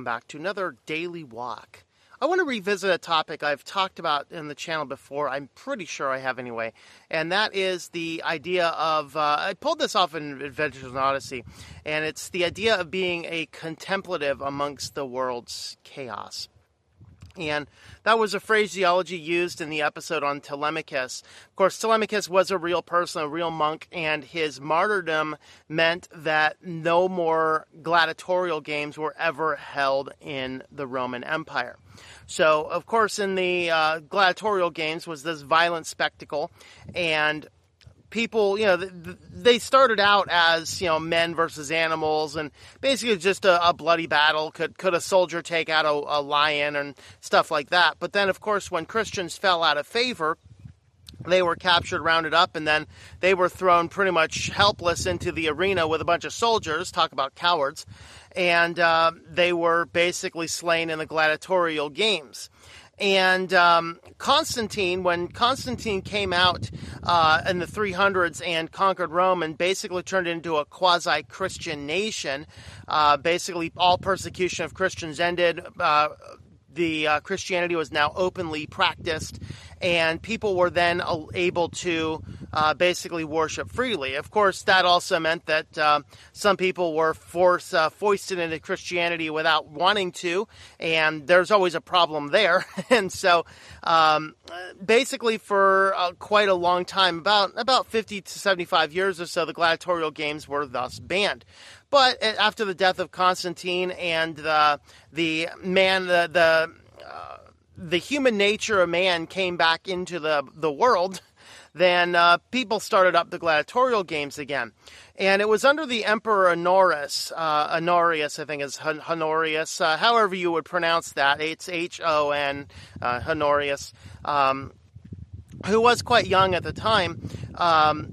welcome back to another daily walk. I want to revisit a topic I've talked about in the channel before. I'm pretty sure I have anyway, and that is the idea of uh, I pulled this off in Adventures in Odyssey, and it's the idea of being a contemplative amongst the world's chaos. And that was a phraseology used in the episode on Telemachus. Of course, Telemachus was a real person, a real monk, and his martyrdom meant that no more gladiatorial games were ever held in the Roman Empire. So, of course, in the uh, gladiatorial games was this violent spectacle, and people, you know, they started out as you know men versus animals, and basically just a, a bloody battle. Could could a soldier take out a, a lion and stuff like that? But then, of course, when Christians fell out of favor, they were captured, rounded up, and then they were thrown pretty much helpless into the arena with a bunch of soldiers. Talk about cowards. And uh, they were basically slain in the gladiatorial games. And um, Constantine, when Constantine came out uh, in the 300s and conquered Rome and basically turned it into a quasi Christian nation, uh, basically all persecution of Christians ended. Uh, the uh, Christianity was now openly practiced, and people were then able to uh, basically worship freely. Of course, that also meant that uh, some people were forced, uh, foisted into Christianity without wanting to, and there's always a problem there. and so, um, basically, for uh, quite a long time, about about 50 to 75 years or so, the gladiatorial games were thus banned. But after the death of Constantine and the the man the the uh, the human nature of man came back into the the world, then uh, people started up the gladiatorial games again. And it was under the Emperor Honorius, uh, Honorius, I think is Honorius, uh, however you would pronounce that. It's H O N, uh, Honorius, um, who was quite young at the time. Um,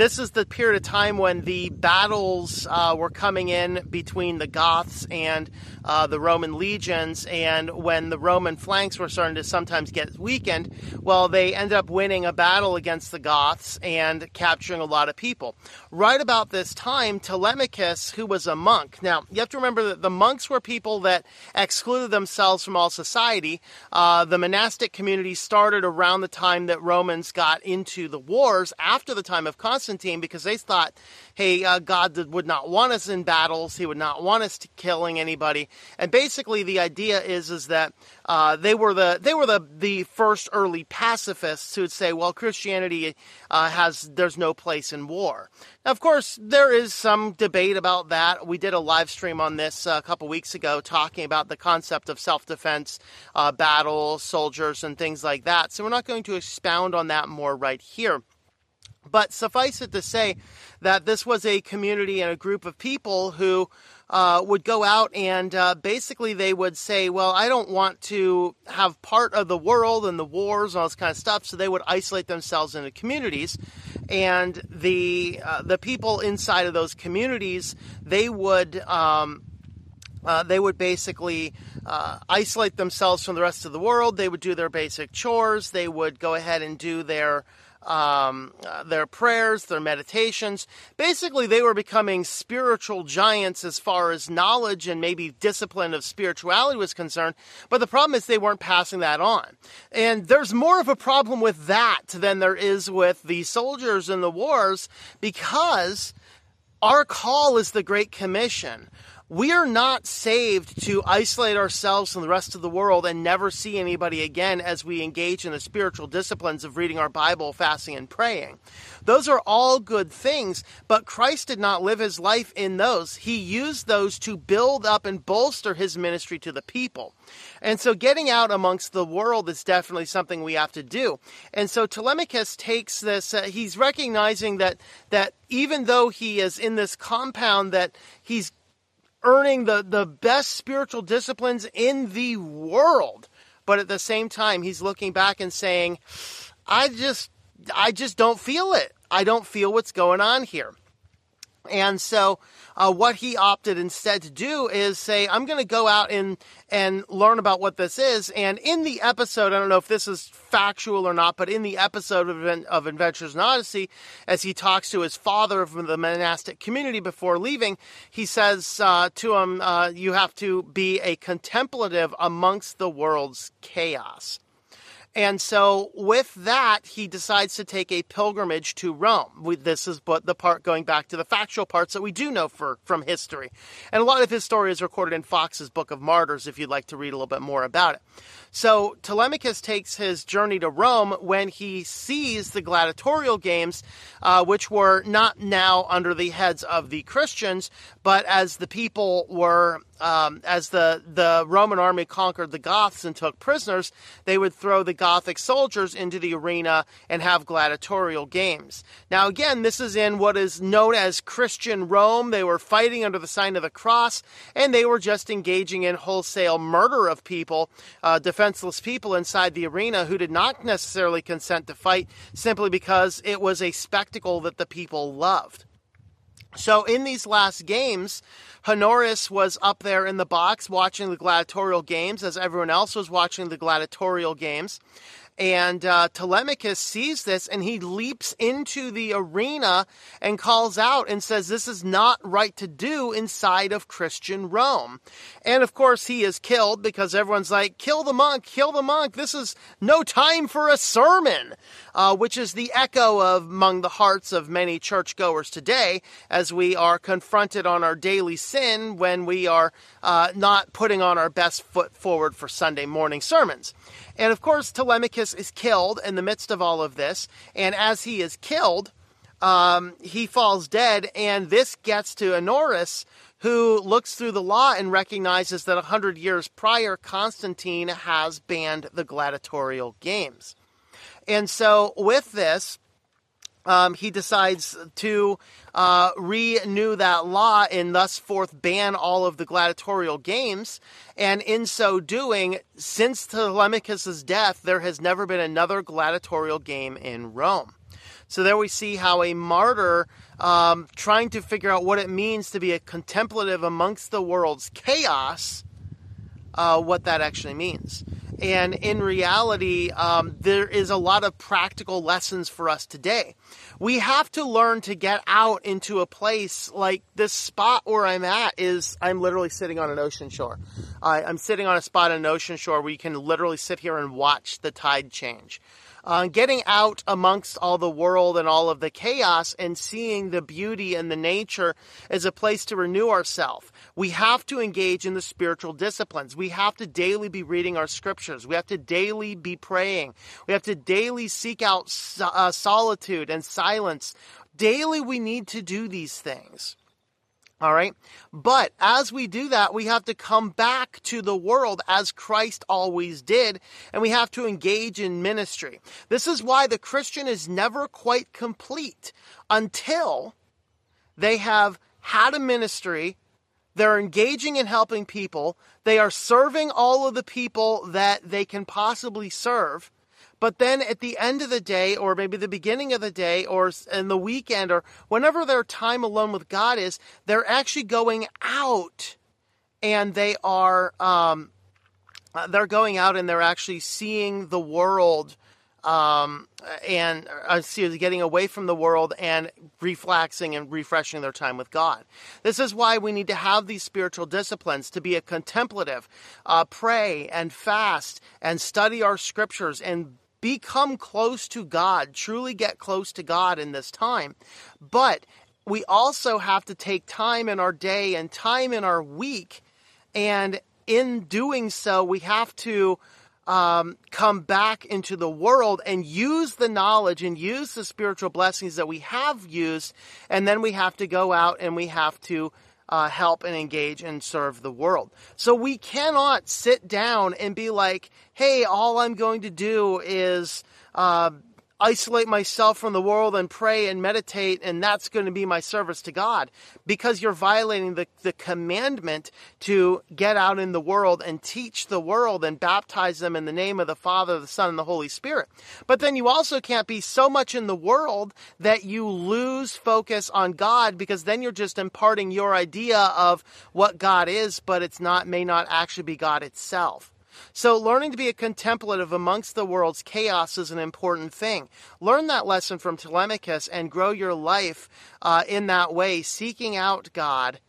this is the period of time when the battles uh, were coming in between the Goths and uh, the Roman legions, and when the Roman flanks were starting to sometimes get weakened, well, they ended up winning a battle against the Goths and capturing a lot of people. Right about this time, Telemachus, who was a monk, now you have to remember that the monks were people that excluded themselves from all society. Uh, the monastic community started around the time that Romans got into the wars after the time of Constantine because they thought, hey, uh, God would not want us in battles, He would not want us to killing anybody. And basically, the idea is is that uh, they were the they were the the first early pacifists who would say, well, Christianity uh, has there's no place in war. Now, of course, there is some debate about that. We did a live stream on this uh, a couple weeks ago, talking about the concept of self defense, uh, battle, soldiers, and things like that. So we're not going to expound on that more right here. But suffice it to say that this was a community and a group of people who uh, would go out and uh, basically they would say, Well, I don't want to have part of the world and the wars and all this kind of stuff. So they would isolate themselves into communities. And the, uh, the people inside of those communities, they would. Um, uh, they would basically uh, isolate themselves from the rest of the world. They would do their basic chores. They would go ahead and do their um, their prayers, their meditations. Basically, they were becoming spiritual giants as far as knowledge and maybe discipline of spirituality was concerned. But the problem is they weren't passing that on. And there's more of a problem with that than there is with the soldiers in the wars because our call is the Great Commission. We are not saved to isolate ourselves from the rest of the world and never see anybody again as we engage in the spiritual disciplines of reading our Bible, fasting, and praying. Those are all good things, but Christ did not live his life in those. He used those to build up and bolster his ministry to the people. And so getting out amongst the world is definitely something we have to do. And so Telemachus takes this, uh, he's recognizing that, that even though he is in this compound that he's earning the, the best spiritual disciplines in the world. But at the same time, he's looking back and saying, I just, I just don't feel it. I don't feel what's going on here. And so, uh, what he opted instead to do is say, I'm going to go out and, and learn about what this is. And in the episode, I don't know if this is factual or not, but in the episode of, of Adventures in Odyssey, as he talks to his father of the monastic community before leaving, he says uh, to him, uh, You have to be a contemplative amongst the world's chaos. And so, with that, he decides to take a pilgrimage to Rome. We, this is but the part going back to the factual parts that we do know for, from history. And a lot of his story is recorded in Foxe's Book of Martyrs, if you'd like to read a little bit more about it. So Telemachus takes his journey to Rome when he sees the gladiatorial games, uh, which were not now under the heads of the Christians, but as the people were, um, as the, the Roman army conquered the Goths and took prisoners, they would throw the Gothic soldiers into the arena and have gladiatorial games. Now, again, this is in what is known as Christian Rome. They were fighting under the sign of the cross, and they were just engaging in wholesale murder of people, uh, defenseless people inside the arena who did not necessarily consent to fight simply because it was a spectacle that the people loved. So in these last games, Honorius was up there in the box watching the gladiatorial games as everyone else was watching the gladiatorial games. And uh, Telemachus sees this and he leaps into the arena and calls out and says, This is not right to do inside of Christian Rome. And of course, he is killed because everyone's like, Kill the monk, kill the monk. This is no time for a sermon, uh, which is the echo of among the hearts of many churchgoers today as we are confronted on our daily sin when we are uh, not putting on our best foot forward for Sunday morning sermons. And of course, Telemachus is killed in the midst of all of this. And as he is killed, um, he falls dead. And this gets to Honorius, who looks through the law and recognizes that 100 years prior, Constantine has banned the gladiatorial games. And so, with this, um, he decides to uh, renew that law and thus forth ban all of the gladiatorial games. And in so doing, since Telemachus' death, there has never been another gladiatorial game in Rome. So there we see how a martyr um, trying to figure out what it means to be a contemplative amongst the world's chaos, uh, what that actually means. And in reality, um, there is a lot of practical lessons for us today. We have to learn to get out into a place like this spot where I'm at is I'm literally sitting on an ocean shore. I'm sitting on a spot on an ocean shore where you can literally sit here and watch the tide change uh, getting out amongst all the world and all of the chaos and seeing the beauty and the nature as a place to renew ourselves. We have to engage in the spiritual disciplines. We have to daily be reading our scriptures. We have to daily be praying. We have to daily seek out uh, solitude and silence. Daily, we need to do these things. All right. But as we do that, we have to come back to the world as Christ always did, and we have to engage in ministry. This is why the Christian is never quite complete until they have had a ministry, they're engaging in helping people, they are serving all of the people that they can possibly serve, but then at the end of the day, or maybe the beginning of the day, or in the weekend, or whenever their time alone with God is, they're actually going out and they are um, uh, they're going out and they're actually seeing the world um, and uh, getting away from the world and reflexing and refreshing their time with God. This is why we need to have these spiritual disciplines to be a contemplative, uh, pray and fast and study our scriptures and become close to God, truly get close to God in this time. But we also have to take time in our day and time in our week. And in doing so, we have to um, come back into the world and use the knowledge and use the spiritual blessings that we have used. And then we have to go out and we have to uh, help and engage and serve the world. So we cannot sit down and be like, hey, all I'm going to do is uh, isolate myself from the world and pray and meditate, and that's going to be my service to God because you're violating the, the commandment to get out in the world and teach the world and baptize them in the name of the Father, the Son, and the Holy Spirit. But then you also can't be so much in the world that you lose focus on God because then you're just imparting your idea of what God is, but it's not, may not actually be God itself. So, learning to be a contemplative amongst the world's chaos is an important thing. Learn that lesson from Telemachus and grow your life uh, in that way, seeking out God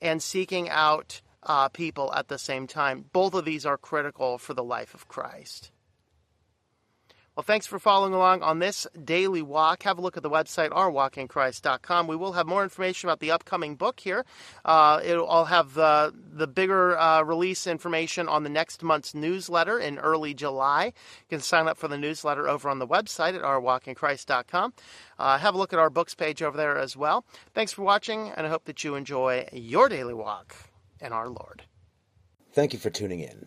and seeking out uh, people at the same time. Both of these are critical for the life of Christ. Well, thanks for following along on this daily walk. Have a look at the website, ourwalkinchrist.com. We will have more information about the upcoming book here. Uh, I'll have the, the bigger uh, release information on the next month's newsletter in early July. You can sign up for the newsletter over on the website at ourwalkinchrist.com. Uh, have a look at our books page over there as well. Thanks for watching, and I hope that you enjoy your daily walk in our Lord. Thank you for tuning in.